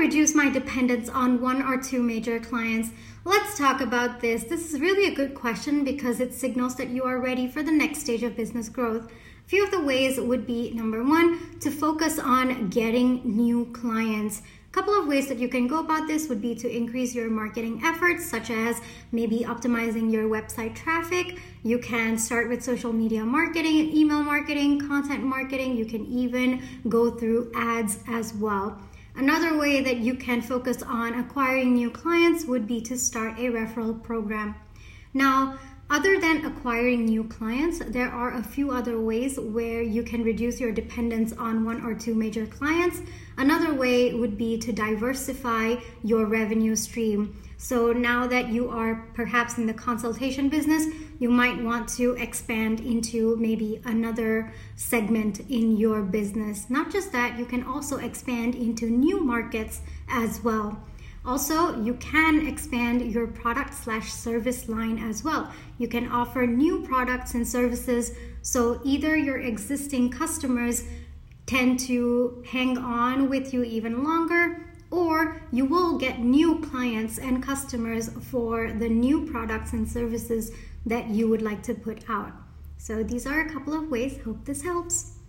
reduce my dependence on one or two major clients? Let's talk about this. This is really a good question because it signals that you are ready for the next stage of business growth. A few of the ways would be number one, to focus on getting new clients. A couple of ways that you can go about this would be to increase your marketing efforts, such as maybe optimizing your website traffic. You can start with social media marketing, email marketing, content marketing. You can even go through ads as well. Another way that you can focus on acquiring new clients would be to start a referral program. Now, other than acquiring new clients, there are a few other ways where you can reduce your dependence on one or two major clients. Another way would be to diversify your revenue stream. So now that you are perhaps in the consultation business, you might want to expand into maybe another segment in your business. Not just that, you can also expand into new markets as well. Also, you can expand your product slash service line as well. You can offer new products and services. So either your existing customers tend to hang on with you even longer, or you will get new clients and customers for the new products and services that you would like to put out. So these are a couple of ways. Hope this helps.